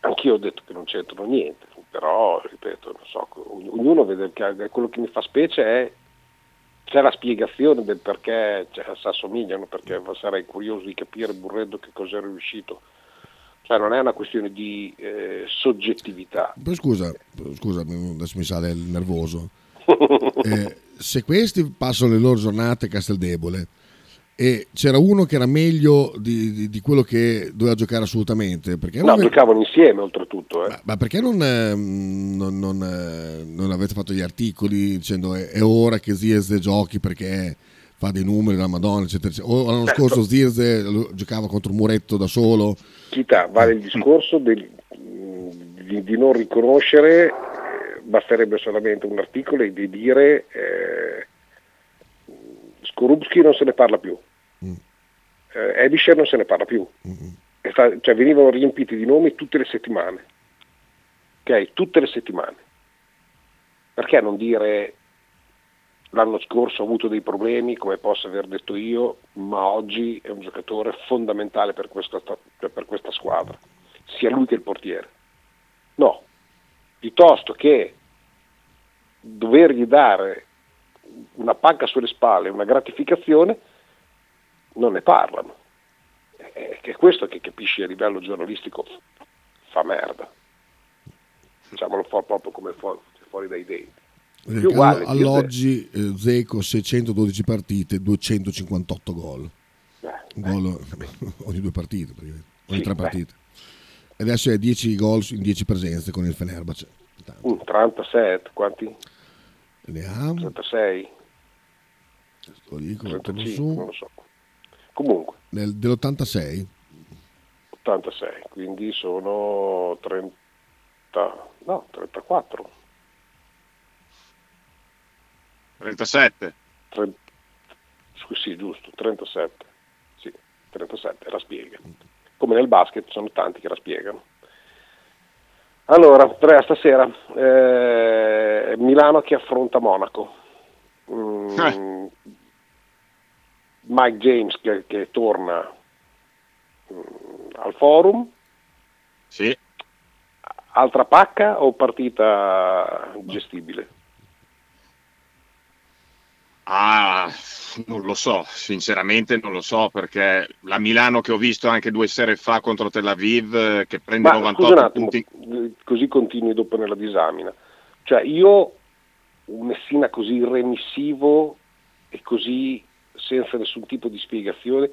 anch'io ho detto che non c'entrano niente, però, ripeto, non so, ogn- ognuno vede che quello che mi fa specie è c'è la spiegazione del perché cioè, si assomigliano, perché sarei curioso di capire Burreddo che cosa è riuscito. Cioè non è una questione di eh, soggettività. Poi scusa, scusa, adesso mi sale il nervoso. [LAUGHS] Eh, se questi passano le loro giornate a Casteldebole e c'era uno che era meglio di, di- di quello che doveva giocare assolutamente, perché No, non, giocavano insieme oltretutto. Eh. ma perché non, eh, non- non, eh, non avete fatto gli articoli dicendo è, è ora che Zirze giochi perché fa dei numeri della Madonna, eccetera, eccetera. O l'anno Certo. scorso Zirze giocava contro un muretto da solo. Chita, vale il discorso del- di, di non riconoscere, eh, basterebbe solamente un articolo e di dire eh, Skorupski non se ne parla più, eh, Edisher non se ne parla più, È sta- cioè venivano riempiti di nomi tutte le settimane, ok? Tutte le settimane. Perché non dire l'anno scorso ho avuto dei problemi, come posso aver detto io, ma oggi è un giocatore fondamentale per questa, per questa squadra, sia lui che il portiere. No, piuttosto che dovergli dare una pacca sulle spalle, una gratificazione, non ne parlano. È che è questo che capisci a livello giornalistico fa merda. Diciamolo fu- proprio come fuori, fuori dai denti. Eh, uguale, all- all'oggi eh, Zeco 612 partite, 258 gol. Eh, gol [LAUGHS] ogni due partite, ogni Sì, tre partite. E adesso è 10 gol in 10 presenze con il Fenerbahce. Un 37, quanti? Ha, 36, lo dico, lo torno 35, su, non lo so. Comunque, nel- dell'86, 86, quindi sono 30, no, 34, 37. tre- sì, giusto, 37. Sì, 37, la spiega. Come nel basket sono tanti che la spiegano. Allora, Andrea, stasera eh, Milano che affronta Monaco. Mm, Eh. Mike James che, che torna mm, al forum. Sì. Altra pacca o partita gestibile? Ah, non lo so, sinceramente non lo so perché la Milano che ho visto anche due sere fa contro Tel Aviv eh, che prende Ma scusa un 98 attimo, punti. eh, così continui dopo nella disamina. Cioè io un Messina così remissivo e così senza nessun tipo di spiegazione,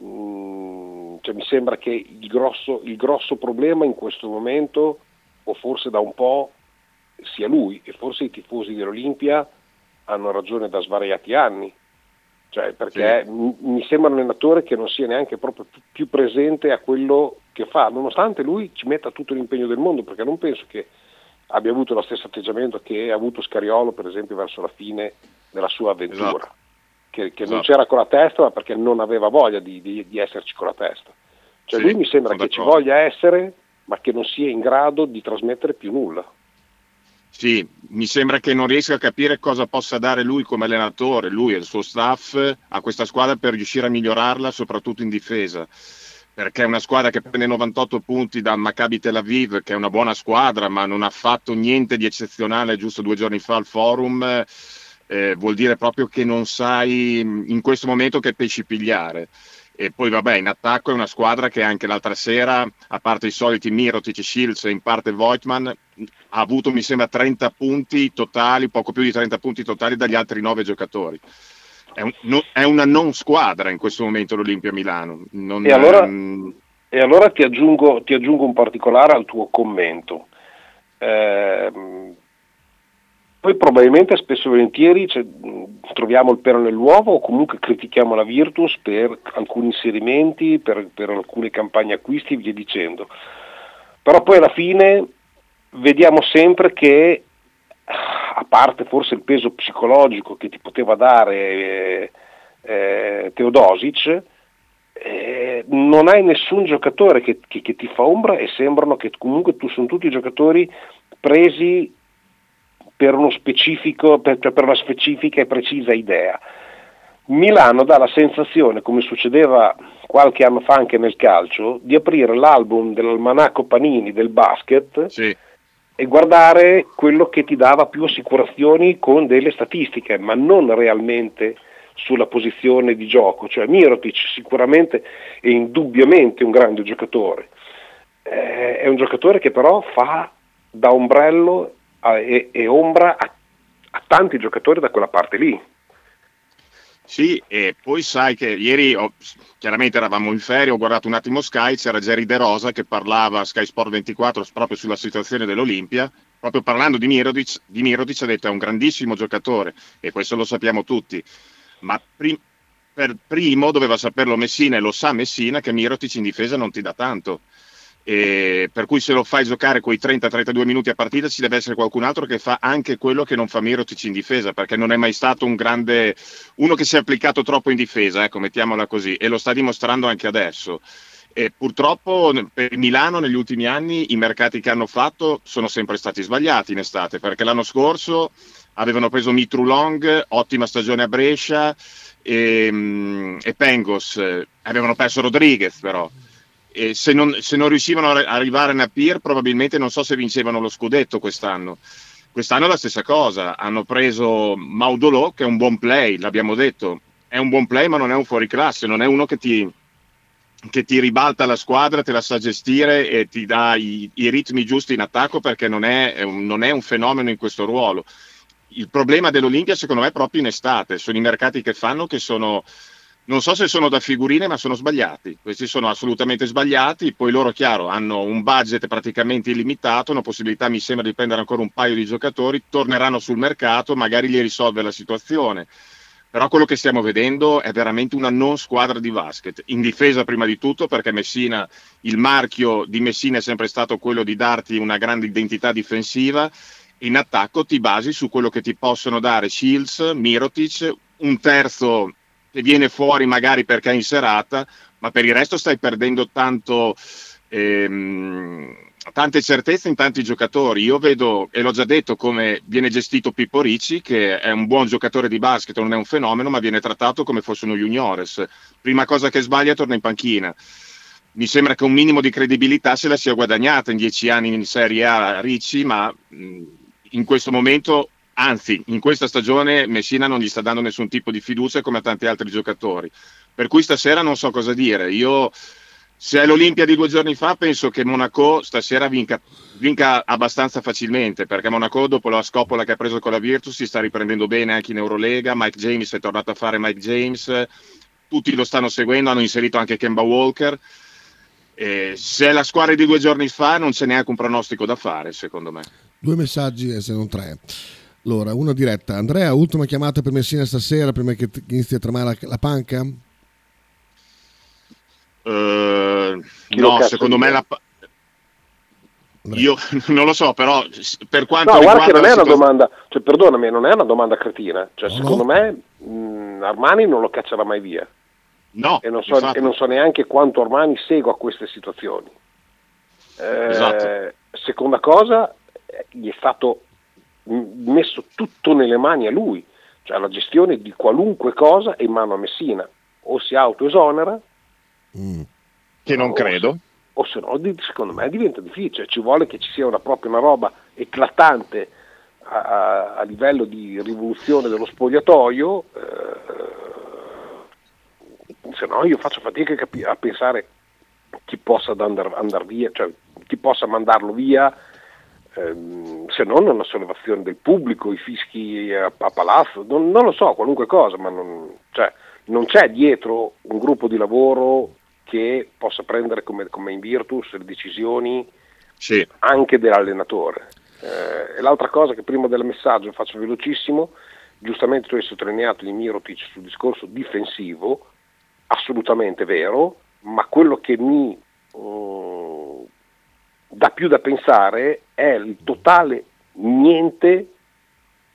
mm, cioè mi sembra che il grosso, il grosso problema in questo momento, o forse da un po', sia lui e forse i tifosi dell'Olimpia hanno ragione da svariati anni. Cioè, perché mi- mi sembra un allenatore che non sia neanche proprio più- presente a quello che fa, nonostante lui ci metta tutto l'impegno del mondo, perché non penso che abbia avuto lo stesso atteggiamento che ha avuto Scariolo, per esempio, verso la fine della sua avventura, Esatto. che, che non Esatto. c'era con la testa, ma perché non aveva voglia di, di- di esserci con la testa. Cioè, Sì, lui mi sembra che ci d'accordo. voglia essere, ma che non sia in grado di trasmettere più nulla. Sì, mi sembra che non riesca a capire cosa possa dare lui come allenatore, lui e il suo staff a questa squadra per riuscire a migliorarla, soprattutto in difesa. Perché è una squadra che prende 98 punti da Maccabi Tel Aviv, che è una buona squadra, ma non ha fatto niente di eccezionale giusto due giorni fa al forum, eh, vuol dire proprio che non sai mh, in questo momento che pesci pigliare. E poi vabbè, in attacco è una squadra che anche l'altra sera, a parte i soliti Mirotic, Shields e in parte Voigtman, ha avuto mi sembra 30 punti totali, poco più di 30 punti totali dagli altri 9 giocatori. È, un- no- è una non squadra in questo momento l'Olimpia Milano. Non- E allora- ehm, E allora ti aggiungo, ti aggiungo un particolare al tuo commento. Ehm, poi probabilmente spesso e volentieri cioè, troviamo il pero nell'uovo o comunque critichiamo la Virtus per alcuni inserimenti, per, per alcune campagne acquisti e via dicendo. Però poi alla fine vediamo sempre che, a parte forse il peso psicologico che ti poteva dare eh, eh, Teodosic, eh, non hai nessun giocatore che, che- che ti fa ombra e sembrano che comunque tu, sono tutti giocatori presi per, uno specifico, per, per una specifica e precisa idea. Milano dà la sensazione, come succedeva qualche anno fa anche nel calcio, di aprire l'album dell'almanacco Panini del basket sì, e guardare quello che ti dava più assicurazioni con delle statistiche, ma non realmente sulla posizione di gioco. Cioè Mirotic sicuramente è indubbiamente un grande giocatore, Eh, è un giocatore che però fa da ombrello e, e ombra a, a tanti giocatori da quella parte lì. Sì, e poi sai che ieri ho- chiaramente eravamo in ferie, ho guardato un attimo Sky, c'era Jerry De Rosa che parlava a Sky Sport 24 proprio sulla situazione dell'Olimpia, proprio parlando di Mirotic, di Mirotic ha detto è un grandissimo giocatore e questo lo sappiamo tutti, ma prim- per primo doveva saperlo Messina e lo sa Messina che Mirotic in difesa non ti dà tanto. E per cui se lo fai giocare quei 30-32 minuti a partita ci deve essere qualcun altro che fa anche quello che non fa Mirotic in difesa perché non è mai stato un grande uno che si è applicato troppo in difesa ecco mettiamola così e lo sta dimostrando anche adesso. E purtroppo per il Milano negli ultimi anni i mercati che hanno fatto sono sempre stati sbagliati in estate perché l'anno scorso avevano preso Mitru Long ottima stagione a Brescia e, mm, e Pengos eh, avevano perso Rodriguez però e se non, se non riuscivano a arrivare a Napier probabilmente non so se vincevano lo scudetto quest'anno. Quest'anno è la stessa cosa, hanno preso Maudolò che è un buon play, l'abbiamo detto, è un buon play ma non è un fuoriclasse, non è uno che ti, che ti ribalta la squadra, te la sa gestire e ti dà i, i ritmi giusti in attacco perché non è, non è un fenomeno in questo ruolo. Il problema dell'Olimpia secondo me è proprio in estate, sono i mercati che fanno che sono non so se sono da figurine, ma sono sbagliati. Questi sono assolutamente sbagliati. Poi loro, chiaro, hanno un budget praticamente illimitato, una possibilità, mi sembra, di prendere ancora un paio di giocatori, torneranno sul mercato, magari gli risolve la situazione. Però quello che stiamo vedendo è veramente una non squadra di basket. In difesa, prima di tutto, perché Messina, il marchio di Messina è sempre stato quello di darti una grande identità difensiva. In attacco ti basi su quello che ti possono dare Shields, Mirotic, un terzo che viene fuori magari perché è in serata, ma per il resto stai perdendo tanto, ehm, tante certezze in tanti giocatori. Io vedo, e l'ho già detto, come viene gestito Pippo Ricci, che è un buon giocatore di basket, non è un fenomeno, ma viene trattato come fosse uno juniores. Prima cosa che sbaglia torna in panchina. Mi sembra che un minimo di credibilità se la sia guadagnata in dieci anni in Serie A Ricci, ma in questo momento anzi in questa stagione Messina non gli sta dando nessun tipo di fiducia come a tanti altri giocatori. Per cui stasera non so cosa dire. Io se è l'Olimpia di due giorni fa penso che Monaco stasera vinca, vinca, abbastanza facilmente perché Monaco dopo la scopola che ha preso con la Virtus si sta riprendendo bene anche in Eurolega. Mike James è tornato a fare Mike James, tutti lo stanno seguendo, hanno inserito anche Kemba Walker. E se è la squadra di due giorni fa non c'è neanche un pronostico da fare secondo me. Due messaggi eh, se non tre. Allora, una diretta. Andrea, ultima chiamata per Messina stasera prima che inizi a tremare la, la panca? Uh, no, secondo me la... Io non lo so, però per quanto no, guarda che non è una situazione... domanda, cioè, perdonami, non è una domanda cretina. Cioè, No, secondo no. me mh, Armani non lo caccerà mai via. No, E non, so, e non so neanche quanto Armani segua queste situazioni. Eh, Esatto. Seconda cosa, eh, gli è stato messo tutto nelle mani a lui, cioè la gestione di qualunque cosa è in mano a Messina. O si autoesonera, Mm. che non credo. o se no secondo me diventa difficile, ci vuole che ci sia una, proprio una roba eclatante a, a- a livello di rivoluzione dello spogliatoio, eh, se no io faccio fatica a, capi- a pensare chi possa andare andar via, cioè chi possa mandarlo via, ehm, se non una sollevazione del pubblico, i fischi a, a palazzo, non, non lo so, qualunque cosa, ma non, cioè, non c'è dietro un gruppo di lavoro che possa prendere come, come in Virtus le decisioni Sì, anche dell'allenatore. Eh, l'altra cosa che prima del messaggio faccio velocissimo, giustamente tu hai sottolineato di Mirotic sul discorso difensivo, assolutamente vero, ma quello che mi mm, dà più da pensare è il totale niente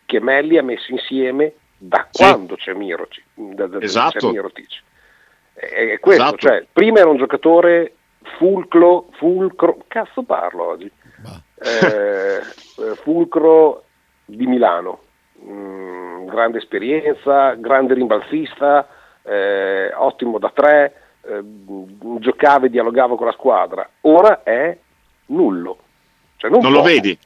che Melli ha messo insieme da Sì. quando c'è Mirotic. Da, da- Esatto. c'è Mirotic. È, è questo, Esatto. cioè, prima era un giocatore fulcro, fulcro, cazzo parlo oggi, eh, eh, fulcro di Milano, Mm, grande esperienza, grande rimbalzista, eh, ottimo da tre, eh, giocava e dialogava con la squadra, ora è nullo. Cioè, non lo poco, vedi,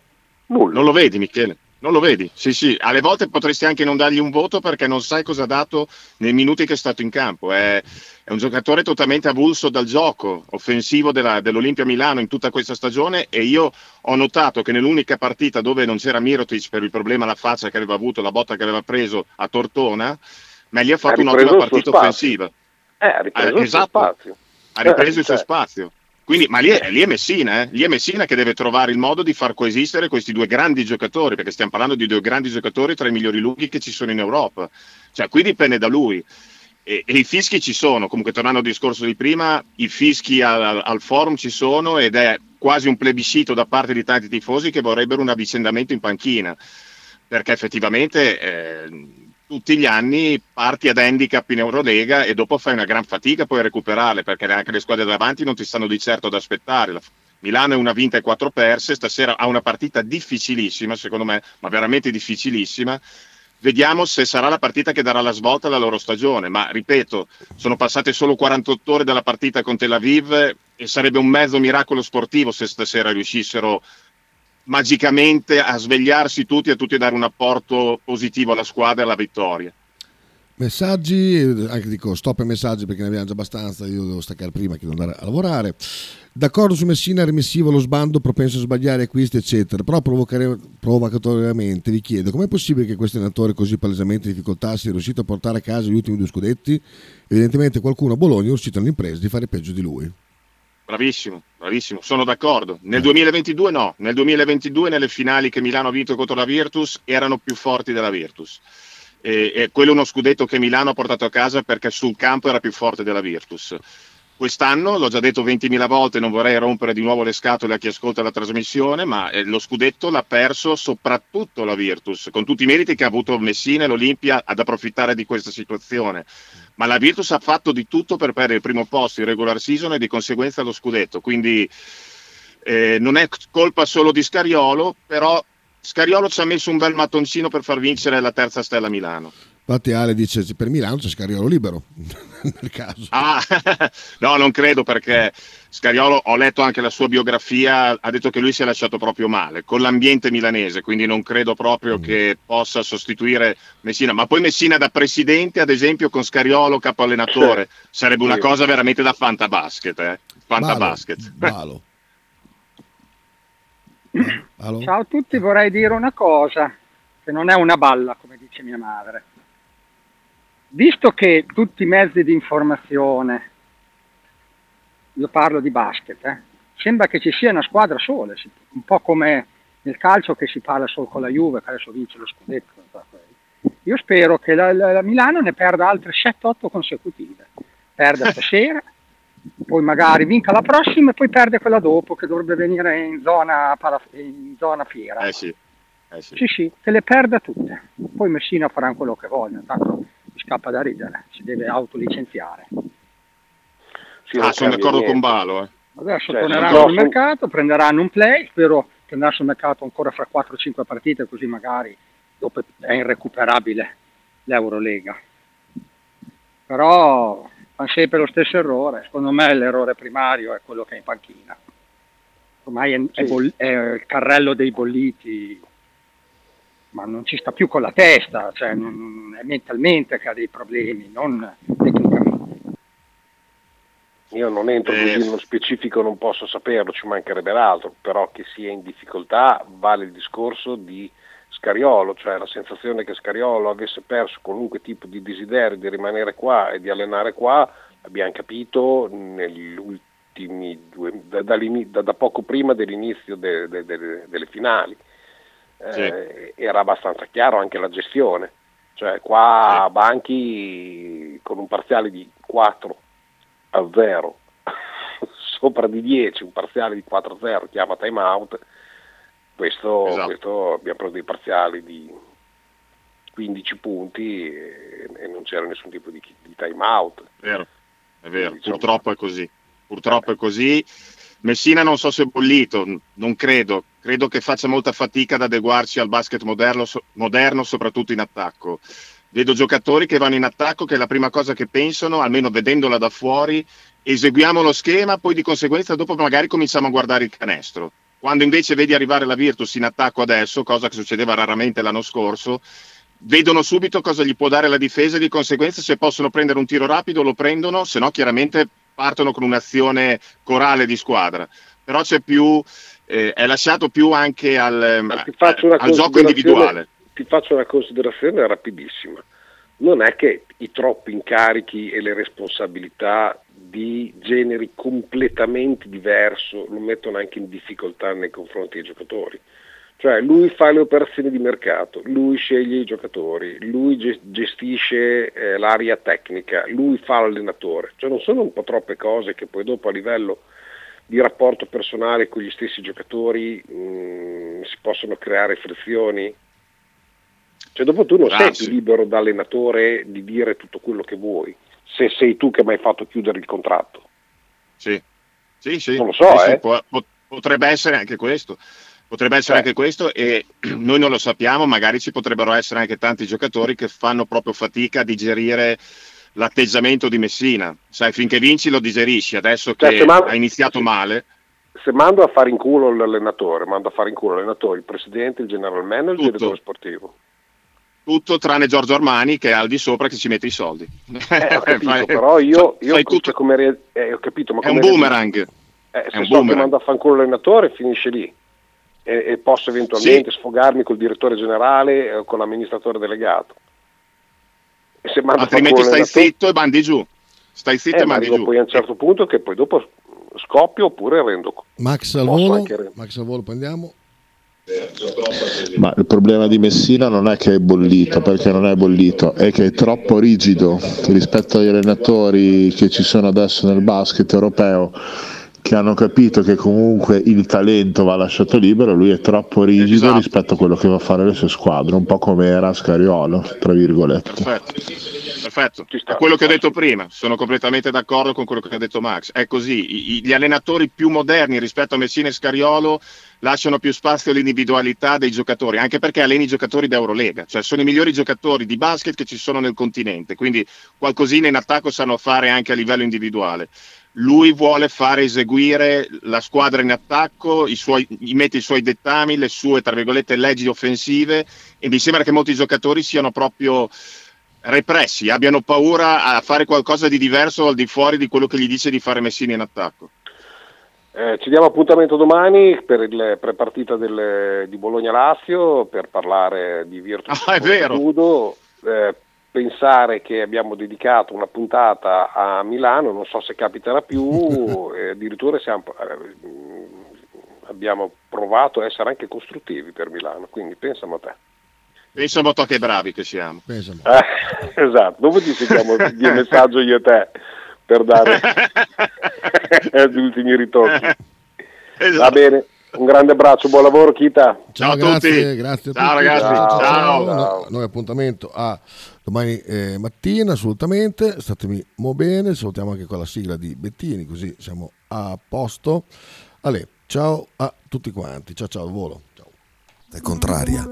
Nullo. non lo vedi Michele. Non lo vedi? Sì, sì, alle volte potresti anche non dargli un voto perché non sai cosa ha dato nei minuti che è stato in campo. È, è un giocatore totalmente avulso dal gioco offensivo della- dell'Olimpia Milano in tutta questa stagione e io ho notato che nell'unica partita dove non c'era Mirotic per il problema alla faccia che aveva avuto, la botta che aveva preso a Tortona, ma gli ha fatto un'ottima partita offensiva. Eh, ha ripreso Eh, il suo esatto. Ha ripreso Eh, il suo cioè, spazio. Quindi, ma lì è, lì è Messina, eh? lì è Messina che deve trovare il modo di far coesistere questi due grandi giocatori, perché stiamo parlando di due grandi giocatori tra i migliori lunghi che ci sono in Europa. Cioè, qui dipende da lui. E, e i fischi ci sono, comunque tornando al discorso di prima, i fischi al, al- forum ci sono ed è quasi un plebiscito da parte di tanti tifosi che vorrebbero un avvicendamento in panchina, perché effettivamente eh, tutti gli anni parti ad handicap in Eurolega e dopo fai una gran fatica poi a recuperarle, perché anche le squadre davanti non ti stanno di certo ad aspettare. La- Milano è una vinta e quattro perse, stasera ha una partita difficilissima, secondo me, ma veramente difficilissima. Vediamo se sarà la partita che darà la svolta alla loro stagione, ma ripeto, sono passate solo 48 ore dalla partita con Tel Aviv e sarebbe un mezzo miracolo sportivo se stasera riuscissero magicamente a svegliarsi tutti e a tutti dare un apporto positivo alla squadra e alla vittoria. Messaggi, anche dico stop ai messaggi perché ne abbiamo già abbastanza, io devo staccare prima che devo andare a lavorare. D'accordo su Messina, remissivo lo sbando, propenso a sbagliare acquisti, eccetera. Però provocatoriamente vi chiedo com'è possibile che questo allenatore così palesemente in difficoltà sia riuscito a portare a casa gli ultimi due scudetti? Evidentemente qualcuno a Bologna è riuscito all'impresa di fare peggio di lui. Bravissimo, bravissimo, sono d'accordo. Nel 2022 no, nel 2022 nelle finali che Milano ha vinto contro la Virtus erano più forti della Virtus. E, e quello è uno scudetto che Milano ha portato a casa perché sul campo era più forte della Virtus. quest'anno, l'ho già detto 20.000 volte, non vorrei rompere di nuovo le scatole a chi ascolta la trasmissione, ma eh, lo scudetto l'ha perso soprattutto la Virtus, con tutti i meriti che ha avuto Messina e l'Olimpia ad approfittare di questa situazione. Ma la Virtus ha fatto di tutto per perdere il primo posto in regular season e di conseguenza lo scudetto. Quindi eh, non è colpa solo di Scariolo, però Scariolo ci ha messo un bel mattoncino per far vincere la terza stella Milano. Infatti Ale dice per Milano c'è Scariolo libero [LAUGHS] nel caso. Ah, [LAUGHS] no, non credo perché Scariolo, ho letto anche la sua biografia, ha detto che lui si è lasciato proprio male con l'ambiente milanese, quindi non credo proprio mm. che possa sostituire Messina. Ma poi Messina da presidente, ad esempio, con Scariolo capo allenatore, [LAUGHS] sarebbe una cosa veramente da fantabasket. Eh? Fantabasket. Balo. Balo. Ciao a tutti, vorrei dire una cosa, che non è una balla, come dice mia madre visto che tutti i mezzi di informazione, io parlo di basket, eh, sembra che ci sia una squadra sola, un po' come nel calcio che si parla solo con la Juve, che adesso vince lo scudetto. Io spero che la, la, la Milano ne perda altre 7-8 consecutive, perda [LAUGHS] stasera, poi magari vinca la prossima e poi perde quella dopo che dovrebbe venire in zona, in zona fiera. Eh sì. Eh sì. sì, sì, che le perda tutte. Poi Messina farà quello che vogliono, tanto scappa da ridere, si deve autolicenziare. Sì, ah, sono d'accordo niente. con Balo. Eh. Adesso cioè, torneranno sul mercato, prenderanno un play, spero che andrà sul mercato ancora fra 4-5 partite, così magari dopo è irrecuperabile l'Eurolega. Però fanno sempre lo stesso errore, secondo me l'errore primario è quello che è in panchina. Ormai è, è, boll- è il carrello dei bolliti ma non ci sta più con la testa, cioè non, è mentalmente che ha dei problemi, non tecnicamente. Io non entro così eh. nello specifico, non posso saperlo, ci mancherebbe l'altro, però che sia in difficoltà vale il discorso di Scariolo, cioè la sensazione che Scariolo avesse perso qualunque tipo di desiderio di rimanere qua e di allenare qua, abbiamo capito negli ultimi due, da, da, da poco prima dell'inizio de, de, de, delle finali sì. Eh, era abbastanza chiaro anche la gestione. Cioè qua sì. Banchi con un parziale di 4 a 0, [LAUGHS] sopra di 10, un parziale di 4 a 0, chiama time out, questo, esatto. questo abbiamo preso dei parziali di 15 punti e, e non c'era nessun tipo di, di time out. È vero, è vero, diciamo, purtroppo è così. Purtroppo è così. Messina non so se è bollito, non credo, credo che faccia molta fatica ad adeguarsi al basket moderno, moderno, soprattutto in attacco. Vedo giocatori che vanno in attacco che è la prima cosa che pensano, almeno vedendola da fuori, eseguiamo lo schema, poi di conseguenza dopo magari cominciamo a guardare il canestro. Quando invece vedi arrivare la Virtus in attacco adesso, cosa che succedeva raramente l'anno scorso, vedono subito cosa gli può dare la difesa e di conseguenza se possono prendere un tiro rapido lo prendono, se no chiaramente partono con un'azione corale di squadra, però c'è più, eh, è lasciato più anche al, al gioco individuale. Ti faccio una considerazione rapidissima. Non è che i troppi incarichi e le responsabilità di generi completamente diversi lo mettono anche in difficoltà nei confronti dei giocatori. Cioè lui fa le operazioni di mercato, lui sceglie i giocatori, lui gestisce eh, l'area tecnica, lui fa l'allenatore. Cioè non sono un po' troppe cose che poi dopo a livello di rapporto personale con gli stessi giocatori mh, mm, si possono creare frizioni? Cioè dopo tu non ah, sei sì. più libero da allenatore di dire tutto quello che vuoi, se sei tu che mi hai fatto chiudere il contratto. Sì, sì, sì. Non lo so, sì, eh. sì, potrebbe essere anche questo. Potrebbe essere eh. anche questo e [CLEARS THROAT] noi non lo sappiamo, magari ci potrebbero essere anche tanti giocatori che fanno proprio fatica a digerire l'atteggiamento di Messina. Sai, finché vinci lo digerisci, adesso cioè, che mando, ha iniziato male. Se mando a fare in culo l'allenatore, mando a fare in culo l'allenatore, il presidente, il general manager, il direttore sportivo. Tutto tranne Giorgio Armani che è al di sopra che ci mette i soldi. Eh, ho capito, [LAUGHS] però io, io tutto, come, eh, ho capito, ma è un boomerang. Eh, se è un so boomerang. che mando a fare in culo l'allenatore finisce lì e, e posso eventualmente sì. sfogarmi col direttore generale o con l'amministratore delegato. E se Altrimenti stai zitto e bandi giù. Stai zitto eh, e bandi giù. Poi a un certo punto che poi dopo scoppio oppure rendo. Max al volo, Max al volo prendiamo. Ma il problema di Messina non è che è bollito, perché non è bollito, è che è troppo rigido rispetto agli allenatori che ci sono adesso nel basket europeo che hanno capito che comunque il talento va lasciato libero, lui è troppo rigido Esatto. rispetto a quello che va a fare le sue squadre, un po' come era Scariolo, tra virgolette. Perfetto, perfetto. È quello che ho detto prima, sono completamente d'accordo con quello che ha detto Max. È così, gli allenatori più moderni rispetto a Messina e Scariolo lasciano più spazio all'individualità dei giocatori, anche perché alleni i giocatori d'Eurolega, cioè sono i migliori giocatori di basket che ci sono nel continente, quindi qualcosina in attacco sanno fare anche a livello individuale. Lui vuole fare eseguire la squadra in attacco, i suoi, gli mette i suoi dettami, le sue, tra virgolette, leggi offensive e mi sembra che molti giocatori siano proprio repressi, abbiano paura a fare qualcosa di diverso al di fuori di quello che gli dice di fare Messina in attacco. Eh, ci diamo appuntamento domani per il prepartita del- di Bologna-Lazio per parlare di Virtus Ah, è vero. Judo. Eh, pensare che abbiamo dedicato una puntata a Milano, non so se capiterà più, [LAUGHS] e addirittura siamo, eh, abbiamo provato a essere anche costruttivi per Milano, quindi pensamo a te. Pensa un po' che bravi che siamo. Eh, [LAUGHS] esatto, dopo ti sentiamo di [LAUGHS] messaggio io e te per dare gli ultimi ritocchi. Esatto. Va bene, un grande abbraccio, buon lavoro Kita. Ciao, a grazie, tutti. grazie a Ciao, tutti. ragazzi. Ciao, Ciao. No- Noi appuntamento a domani eh, mattina, assolutamente. Statemi mo bene, salutiamo anche con la sigla di Bettini, così siamo a posto. Ale, ciao a tutti quanti. Ciao ciao al volo. Ciao. È contraria.